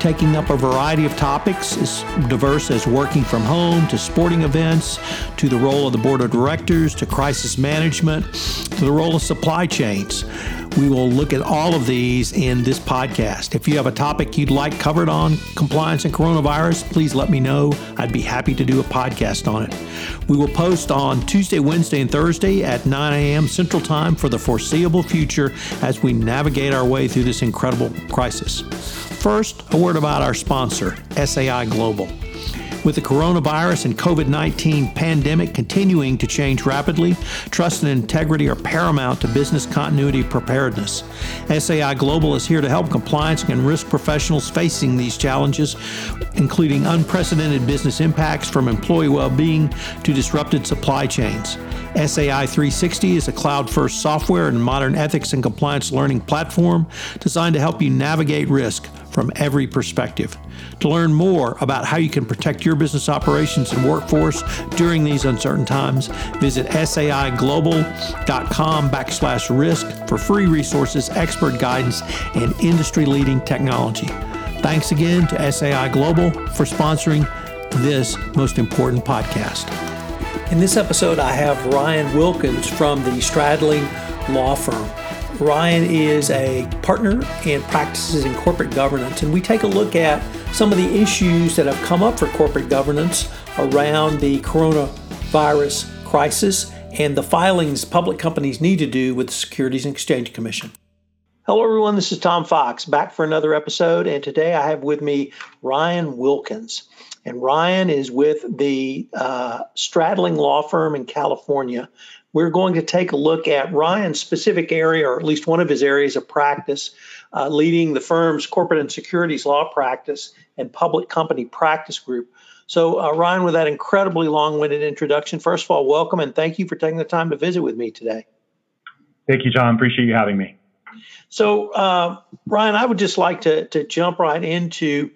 taking up a variety of topics as diverse as working from home to sporting events to the role of the board of directors to crisis management to the role of supply chains. We will look at all of these in this podcast. If you have a topic you'd like covered on compliance and coronavirus, please let me know. I'd be happy to do a podcast on it. We will post on Tuesday, Wednesday, and Thursday at 9 a.m. Central Time for the foreseeable future as we navigate our way through this incredible crisis. First, a word about our sponsor, SAI Global. With the coronavirus and COVID 19 pandemic continuing to change rapidly, trust and integrity are paramount to business continuity preparedness. SAI Global is here to help compliance and risk professionals facing these challenges, including unprecedented business impacts from employee well being to disrupted supply chains. SAI 360 is a cloud first software and modern ethics and compliance learning platform designed to help you navigate risk from every perspective. To learn more about how you can protect your business operations and workforce during these uncertain times, visit saiglobal.com backslash risk for free resources, expert guidance, and industry leading technology. Thanks again to SAI Global for sponsoring this most important podcast. In this episode, I have Ryan Wilkins from the Stradling Law Firm. Ryan is a partner and practices in corporate governance, and we take a look at some of the issues that have come up for corporate governance around the coronavirus crisis and the filings public companies need to do with the Securities and Exchange Commission. Hello, everyone. This is Tom Fox back for another episode, and today I have with me Ryan Wilkins. And Ryan is with the uh, Stradling Law Firm in California. We're going to take a look at Ryan's specific area, or at least one of his areas of practice, uh, leading the firm's corporate and securities law practice and public company practice group. So, uh, Ryan, with that incredibly long winded introduction, first of all, welcome and thank you for taking the time to visit with me today. Thank you, John. Appreciate you having me. So, uh, Ryan, I would just like to, to jump right into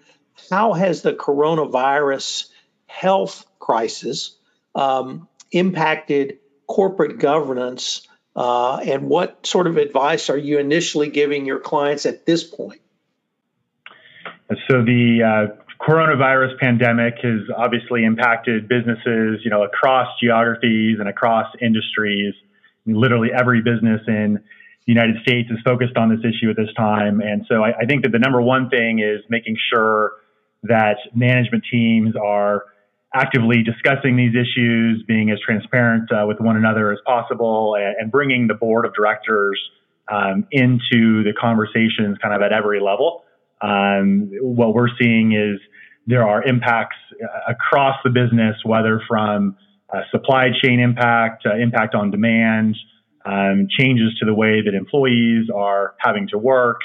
how has the coronavirus health crisis um, impacted corporate governance? Uh, and what sort of advice are you initially giving your clients at this point? So the uh, coronavirus pandemic has obviously impacted businesses, you know, across geographies and across industries. I mean, literally every business in the United States is focused on this issue at this time. And so I, I think that the number one thing is making sure that management teams are actively discussing these issues, being as transparent uh, with one another as possible, and, and bringing the board of directors um, into the conversations kind of at every level. Um, what we're seeing is there are impacts uh, across the business, whether from uh, supply chain impact, uh, impact on demand, um, changes to the way that employees are having to work,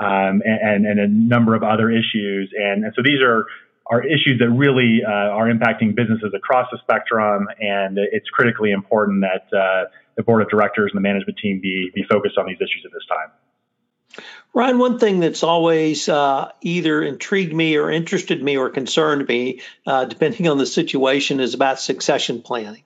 um, and, and, a number of other issues. And, and so these are, are issues that really uh, are impacting businesses across the spectrum, and it's critically important that uh, the board of directors and the management team be, be focused on these issues at this time. Ryan, one thing that's always uh, either intrigued me or interested me or concerned me, uh, depending on the situation, is about succession planning.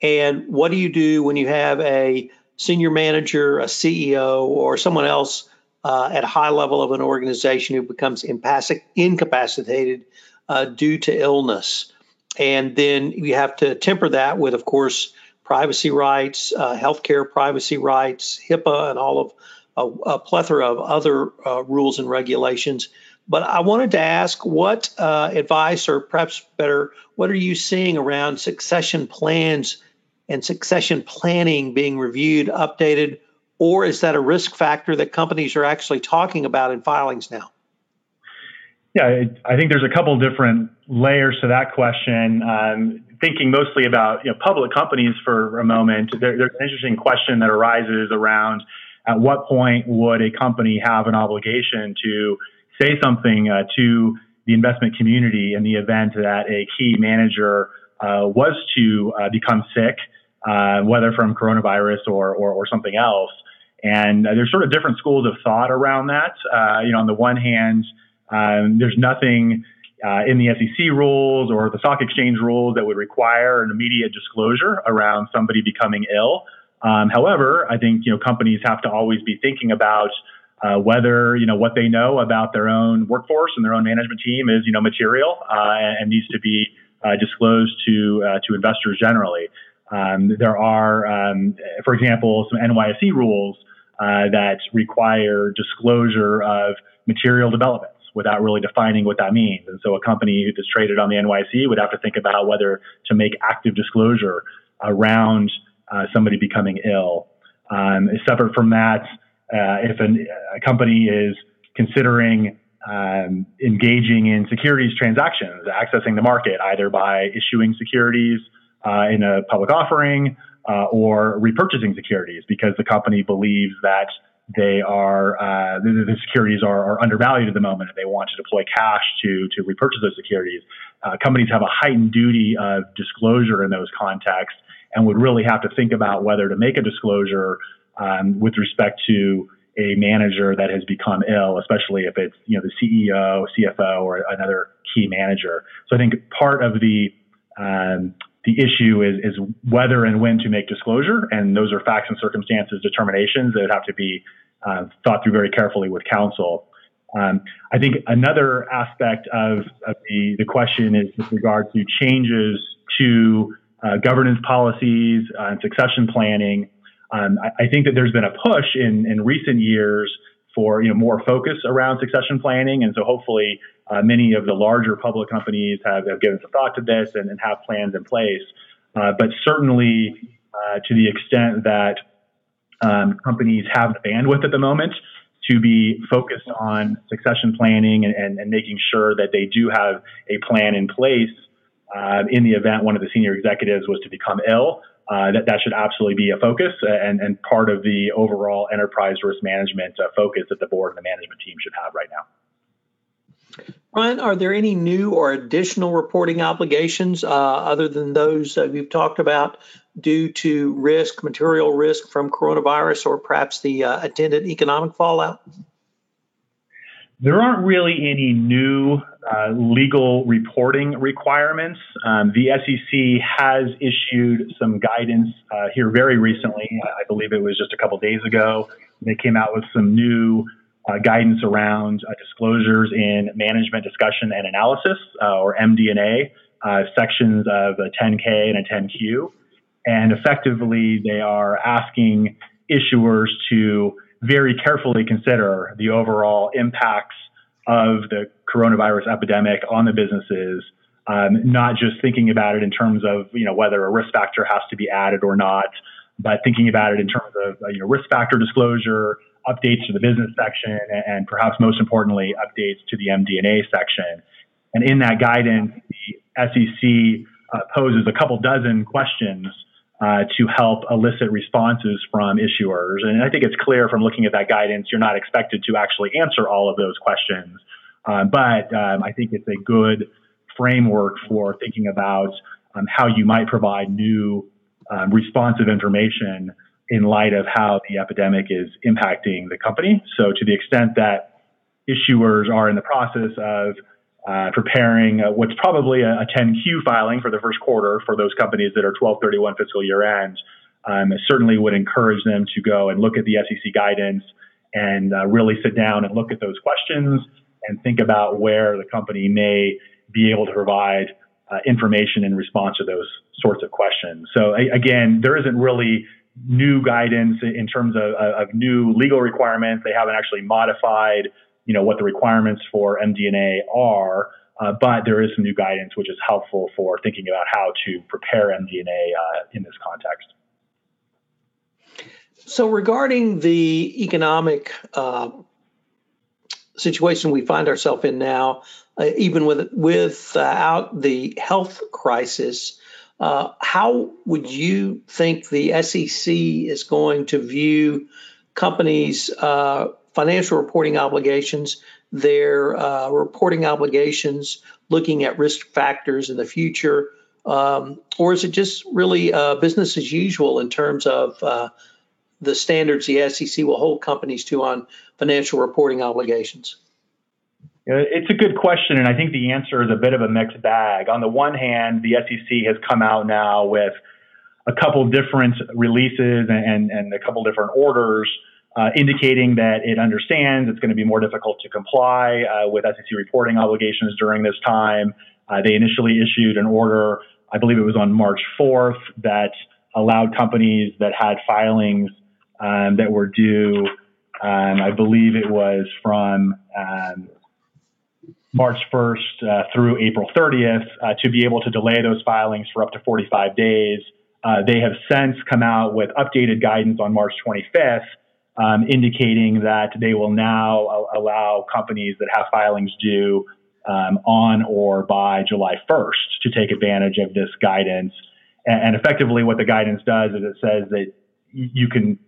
And what do you do when you have a senior manager, a CEO, or someone else uh, at a high level of an organization who becomes incapacitated uh, due to illness. And then you have to temper that with, of course, privacy rights, uh, healthcare privacy rights, HIPAA, and all of a, a plethora of other uh, rules and regulations. But I wanted to ask what uh, advice, or perhaps better, what are you seeing around succession plans and succession planning being reviewed, updated, or is that a risk factor that companies are actually talking about in filings now? Yeah, I think there's a couple different layers to that question. Um, thinking mostly about you know, public companies for a moment, there, there's an interesting question that arises around at what point would a company have an obligation to say something uh, to the investment community in the event that a key manager uh, was to uh, become sick, uh, whether from coronavirus or, or, or something else. And uh, there's sort of different schools of thought around that. Uh, you know, on the one hand, um, there's nothing in the SEC rules or the stock exchange rules that would require an immediate disclosure around somebody becoming ill. Um, however, I think you know companies have to always be thinking about uh, whether you know what they know about their own workforce and their own management team is you know material uh, and, and, needs to be uh, disclosed to uh, to investors generally. Um, there are, um, for example, some NYSE rules uh, that require disclosure of material developments without really defining what that means. And so, a company that's traded on the NYSE would have to think about whether to make active disclosure around uh, somebody becoming ill. Um, separate from that, uh, if an, a company is considering um, engaging in securities transactions, accessing the market either by issuing securities uh, in a public offering uh, or repurchasing securities because the company believes that they are uh, the, the, securities are, are, undervalued at the moment and they want to deploy cash to to repurchase those securities. Uh, companies have a heightened duty of disclosure in those contexts and would really have to think about whether to make a disclosure um, with respect to a manager that has become ill, especially if it's you know the CEO, CFO, or another key manager. So I think part of the um, the issue is, is whether and when to make disclosure, and those are facts and circumstances determinations that have to be uh, thought through very carefully with counsel. Um, I think another aspect of, of the, the question is with regard to changes to uh, governance policies uh, and succession planning um, I, I, think that there's been a push in, in recent years for you know more focus around succession planning, and so hopefully uh, many of the larger public companies have, have given some thought to this and, and have plans in place. Uh, but certainly, uh, to the extent that um, companies have the bandwidth at the moment to be focused on succession planning and, and, and making sure that they do have a plan in place uh, in the event one of the senior executives was to become ill uh, that that should absolutely be a focus and, and part of the overall enterprise risk management uh, focus that the board and the management team should have right now. Brian, are there any new or additional reporting obligations uh, other than those uh, we've talked about due to risk, material risk from coronavirus, or perhaps the uh, attendant economic fallout? There aren't really any new uh, legal reporting requirements. Um, the SEC has issued some guidance uh, here very recently. I believe it was just a couple days ago. They came out with some new uh, guidance around uh, disclosures in management discussion and analysis, uh, or MD&A, uh, sections of a 10K and a 10Q. And effectively, they are asking issuers to very carefully consider the overall impacts of the coronavirus epidemic on the businesses, um, not just thinking about it in terms of you know whether a risk factor has to be added or not, but thinking about it in terms of uh, you know risk factor disclosure, updates to the business section, and, perhaps most importantly, updates to the MD&A section. And in that guidance, the SEC uh, poses a couple dozen questions uh, to help elicit responses from issuers. And I think it's clear from looking at that guidance, you're not expected to actually answer all of those questions. Uh, but um, I think it's a good framework for thinking about um, how you might provide new um, responsive information in light of how the epidemic is impacting the company. So, to the extent that issuers are in the process of uh, preparing uh, what's probably a, a, 10Q filing for the first quarter for those companies that are 1231 fiscal year end. Um, certainly would encourage them to go and look at the SEC guidance and uh, really sit down and look at those questions and think about where the company may be able to provide uh, information in response to those sorts of questions. So a- again, there isn't really new guidance in terms of, of new legal requirements. They haven't actually modified you know what the requirements for MD&A are. Uh, but there is some new guidance which is helpful for thinking about how to prepare MD&A uh, in this context. So, regarding the economic uh, situation we find ourselves in now, uh, even with without the health crisis, uh, how would you think the SEC is going to view companies' uh, financial reporting obligations, their uh, reporting obligations, looking at risk factors in the future, um, or is it just really uh, business as usual in terms of uh, the standards the SEC will hold companies to on financial reporting obligations? It's a good question, and I think the answer is a bit of a mixed bag. On the one hand, the SEC has come out now with a couple different releases and, and a couple different orders uh, indicating that it understands it's going to be more difficult to comply uh, with SEC reporting obligations during this time. Uh, they initially issued an order, I believe it was on March 4th, that allowed companies that had filings um, that were due, um, I believe it was from um, March 1st uh, through April 30th, uh, to be able to delay those filings for up to 45 days. Uh, they have since come out with updated guidance on March 25th, um, indicating that they will now allow companies that have filings due um, on or by July 1st to take advantage of this guidance. And, and effectively, what the guidance does is it says that you can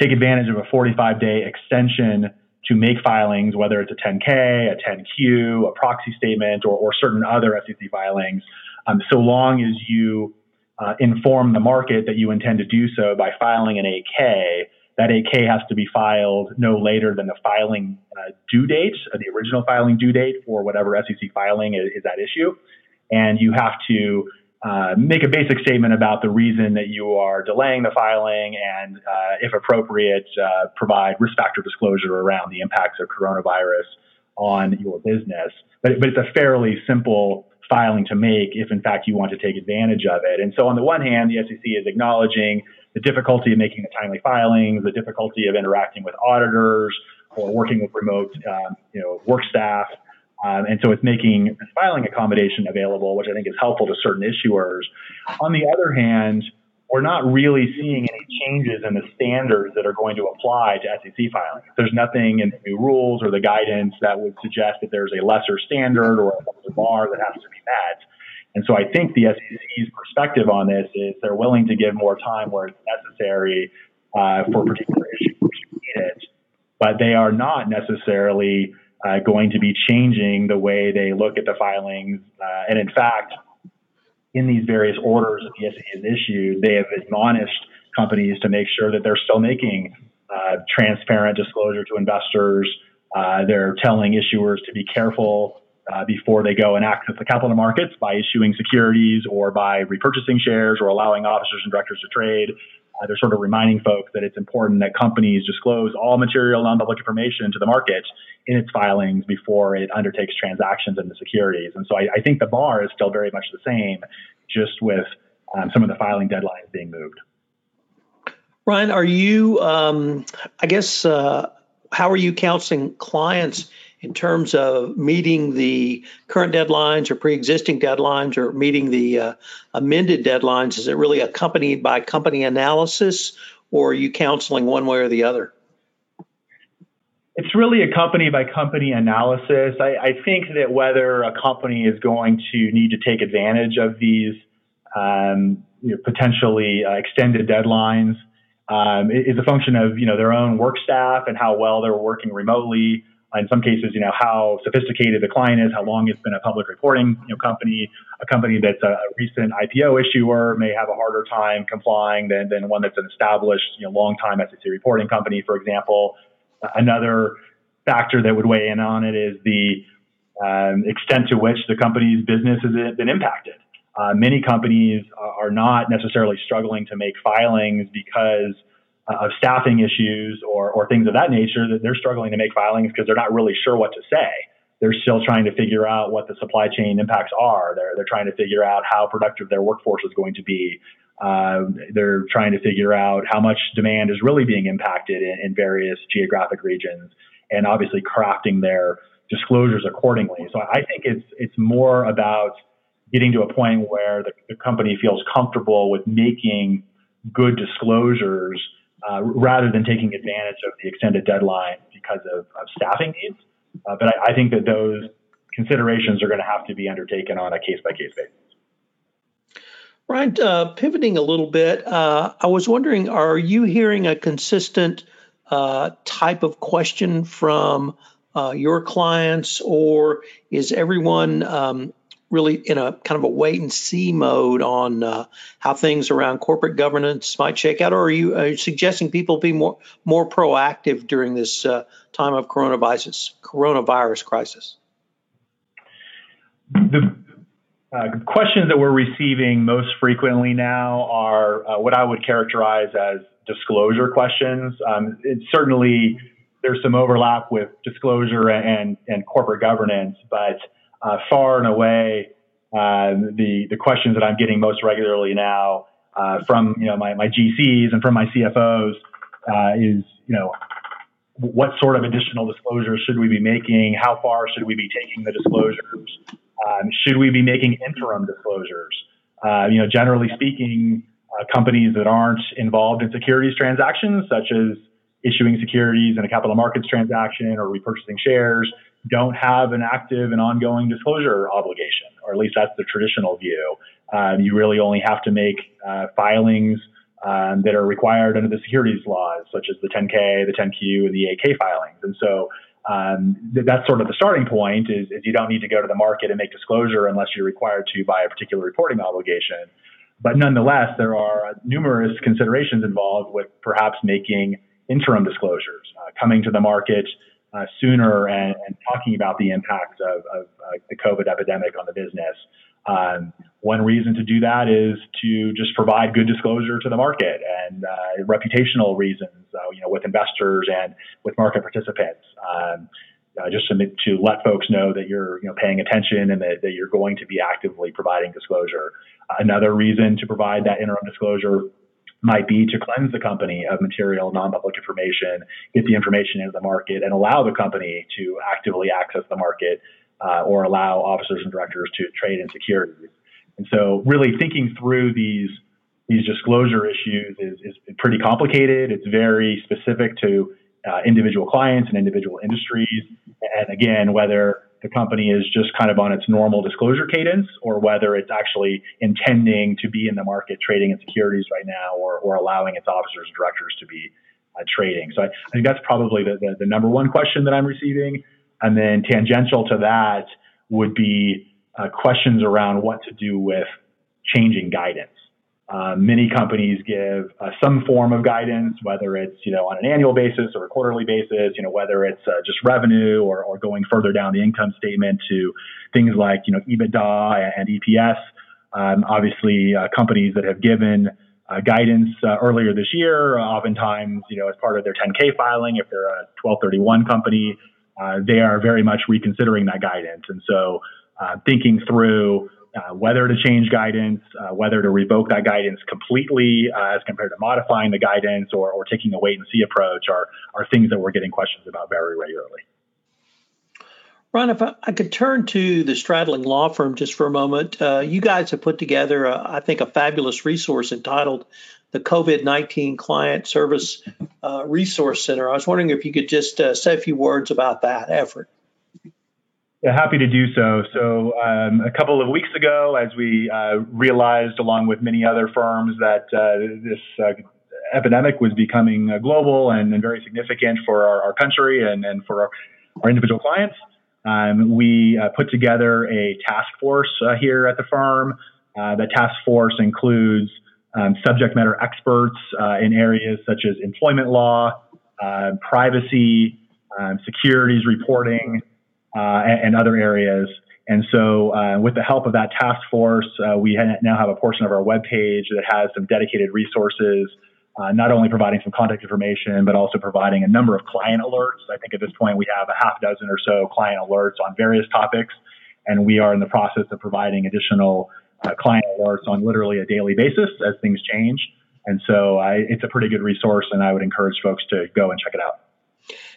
take advantage of a 45 day extension to make filings, whether it's a 10K, a 10Q, a proxy statement, or, or certain other SEC filings, um, so long as you uh, inform the market that you intend to do so by filing an 8K. That 8K has to be filed no later than the filing uh, due date, uh, the original filing due date for whatever SEC filing is, is at issue. And you have to uh, make a basic statement about the reason that you are delaying the filing and, uh, if appropriate, uh, provide risk factor disclosure around the impacts of coronavirus on your business. But, but it's a fairly simple filing to make if, in fact, you want to take advantage of it. And so, on the one hand, the SEC is acknowledging the difficulty of making the timely filings, the difficulty of interacting with auditors or working with remote, um, you know, work staff. Um, and so it's making filing accommodation available, which I think is helpful to certain issuers. On the other hand, we're not really seeing any changes in the standards that are going to apply to SEC filings. There's nothing in the new rules or the guidance that would suggest that there's a lesser standard or a lesser bar that has to be met. And so I think the SEC's perspective on this is they're willing to give more time where it's necessary uh, for particular issues but they are not necessarily uh, going to be changing the way they look at the filings. Uh, and in fact, in these various orders that the SEC has issued, they have admonished companies to make sure that they're still making uh, transparent disclosure to investors. Uh, they're telling issuers to be careful uh, before they go and access the capital markets by issuing securities or by repurchasing shares or allowing officers and directors to trade. Uh, they're sort of reminding folks that it's important that companies disclose all material non-public information to the market in its filings before it undertakes transactions in the securities. And so I, I think the bar is still very much the same, just with um, some of the filing deadlines being moved. Ryan, are you, um, I guess, uh, how are you counseling clients in terms of meeting the current deadlines or pre-existing deadlines or meeting the uh, amended deadlines? Is it really accompanied by company analysis, or are you counseling one way or the other? It's really a company by company analysis. I, I, think that whether a company is going to need to take advantage of these um, you know, potentially uh, extended deadlines um, is a function of you know their own work staff and how well they're working remotely in some cases, you know, how sophisticated the client is, how long it's been a public reporting you know, company. A company that's a, recent IPO issuer may have a harder time complying than, than one that's an established, you know, long-time SEC reporting company, for example. Another factor that would weigh in on it is the um, extent to which the company's business has been impacted. Uh, many companies are not necessarily struggling to make filings because of staffing issues or, or things of that nature that they're struggling to make filings because they're not really sure what to say. They're still trying to figure out what the supply chain impacts are. They're, they're trying to figure out how productive their workforce is going to be. Uh, they're trying to figure out how much demand is really being impacted in, in various geographic regions and obviously crafting their disclosures accordingly. So I think it's, it's more about getting to a point where the, the company feels comfortable with making good disclosures uh, rather than taking advantage of the extended deadline because of, of staffing needs. Uh, but I, I, think that those considerations are going to have to be undertaken on a case by case basis. Ryan, uh, pivoting a little bit, uh, I was wondering are you hearing a consistent uh, type of question from your clients, or is everyone um, really in a kind of a wait and see mode on uh, how things around corporate governance might shake out, or are you, are you suggesting people be more more proactive during this uh, time of coronavirus coronavirus crisis? The uh, questions that we're receiving most frequently now are uh, what I would characterize as disclosure questions. Um, it's certainly there's some overlap with disclosure and and corporate governance, but uh, far and away uh, the the questions that I'm getting most regularly now uh, from you know my, my GCs and from my CFOs uh, is you know what sort of additional disclosures should we be making? How far should we be taking the disclosures? Um, should we be making interim disclosures? Uh, you know, generally speaking, uh, companies that aren't involved in securities transactions, such as issuing securities in a capital markets transaction or repurchasing shares, don't have an active and ongoing disclosure obligation, or at least that's the traditional view. Um, you really only have to make uh, filings um, that are required under the securities laws, such as the 10K, the 10Q, and the 8K filings. And so um, th- that's sort of the starting point is, is, you don't need to go to the market and make disclosure unless you're required to by a particular reporting obligation. But nonetheless, there are numerous considerations involved with perhaps making interim disclosures, uh, coming to the market uh, sooner and, and, talking about the impacts of, of uh, the COVID epidemic on the business. Um, one reason to do that is to just provide good disclosure to the market and uh, reputational reasons, uh, you know, with investors and with market participants. Um, uh, just to, to let folks know that you're you know paying attention and that, that you're going to be actively providing disclosure. Another reason to provide that interim disclosure might be to cleanse the company of material non-public information, get the information into the market, and allow the company to actively access the market uh, or allow officers and directors to trade in securities. And so, really thinking through these these disclosure issues is, is pretty complicated. It's very specific to uh, individual clients and individual industries. And again, whether the company is just kind of on its normal disclosure cadence or whether it's actually intending to be in the market trading in securities right now or, or allowing its officers and directors to be uh, trading. So I, I, think that's probably the, the, the number one question that I'm receiving. And then tangential to that would be uh, questions around what to do with changing guidance. Uh, many companies give uh, some form of guidance, whether it's you know on an annual basis or a quarterly basis, you know whether it's uh, just revenue or, or going further down the income statement to things like you know EBITDA and EPS. Um, obviously, uh, companies that have given uh, guidance uh, earlier this year, oftentimes you know as part of their 10K filing, if they're a 1231 company, they are very much reconsidering that guidance, and so thinking through uh, whether to change guidance, uh, whether to revoke that guidance completely uh, as compared to modifying the guidance or, or taking a wait and see approach are, are things that we're getting questions about very regularly. Ron, if I, I could turn to the Stradling Law Firm just for a moment. Uh, you guys have put together, a, I think, a fabulous resource entitled the COVID 19 Client Service uh, Resource Center. I was wondering if you could just uh, say a few words about that effort. Happy to do so. So, um, a couple of weeks ago, as we uh, realized, along with many other firms, that uh, this uh, epidemic was becoming uh, global and, and, very significant for our, our country and, and, for our, our individual clients, um, we uh, put together a task force uh, here at the firm. the task force includes um, subject matter experts in areas such as employment law, privacy, um, securities reporting and, and, other areas. And so, uh, with the help of that task force, uh, we now have a portion of our webpage that has some dedicated resources, uh, not only providing some contact information, but also providing a number of client alerts. I think at this point we have a half dozen or so client alerts on various topics, and we are in the process of providing additional uh, client alerts on literally a daily basis as things change. And so, it's a pretty good resource, and I would encourage folks to go and check it out.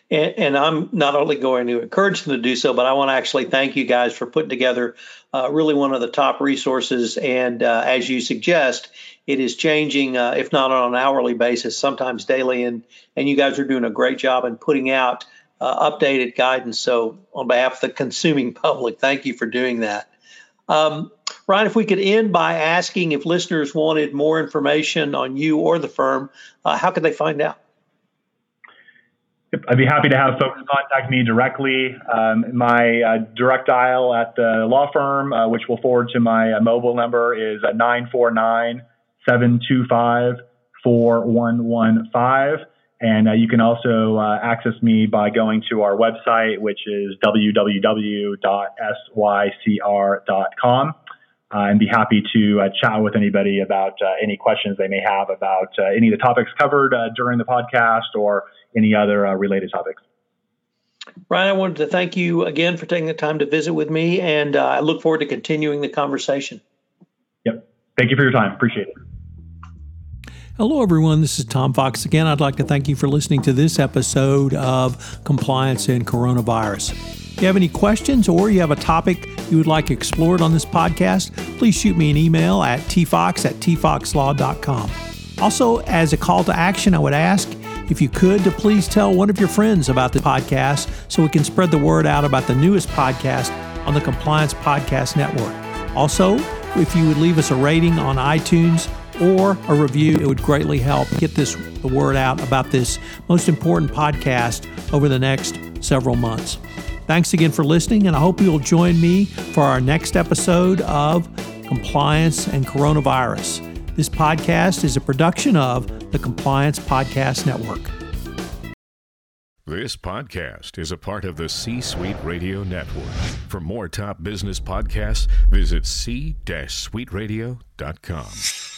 And, and, I'm not only going to encourage them to do so, but I want to actually thank you guys for putting together uh, really one of the top resources. And uh, as you suggest, it is changing, uh, if not on an hourly basis, sometimes daily. And, and you guys are doing a great job in putting out uh, updated guidance. So, on behalf of the consuming public, thank you for doing that. Um, Ryan, if we could end by asking if listeners wanted more information on you or the firm, uh, how could they find out? I'd be happy to have folks contact me directly. Um, my uh, direct dial at the law firm, uh, which will forward to my uh, mobile number, is 949 725 4115. And uh, you can also uh, access me by going to our website, which is www.sycr.com. Uh, and be happy to uh, chat with anybody about uh, any questions they may have about uh, any of the topics covered during the podcast or any other uh, related topics. Brian, I wanted to thank you again for taking the time to visit with me, and uh, I look forward to continuing the conversation. Yep. Thank you for your time. Appreciate it. Hello, everyone. This is Tom Fox again. I'd like to thank you for listening to this episode of Compliance and Coronavirus. If you have any questions or you have a topic you would like explored on this podcast, please shoot me an email at tfox at tfoxlaw.com. Also, as a call to action, I would ask if you could to please tell one of your friends about the podcast so we can spread the word out about the newest podcast on the Compliance Podcast Network. Also, if you would leave us a rating on iTunes or a review. It would greatly help get this the word out about this most important podcast over the next several months. Thanks again for listening, and I hope you'll join me for our next episode of Compliance and Coronavirus. This podcast is a production of the Compliance Podcast Network. This podcast is a part of the C Suite Radio Network. For more top business podcasts, visit c-suiteradio.com.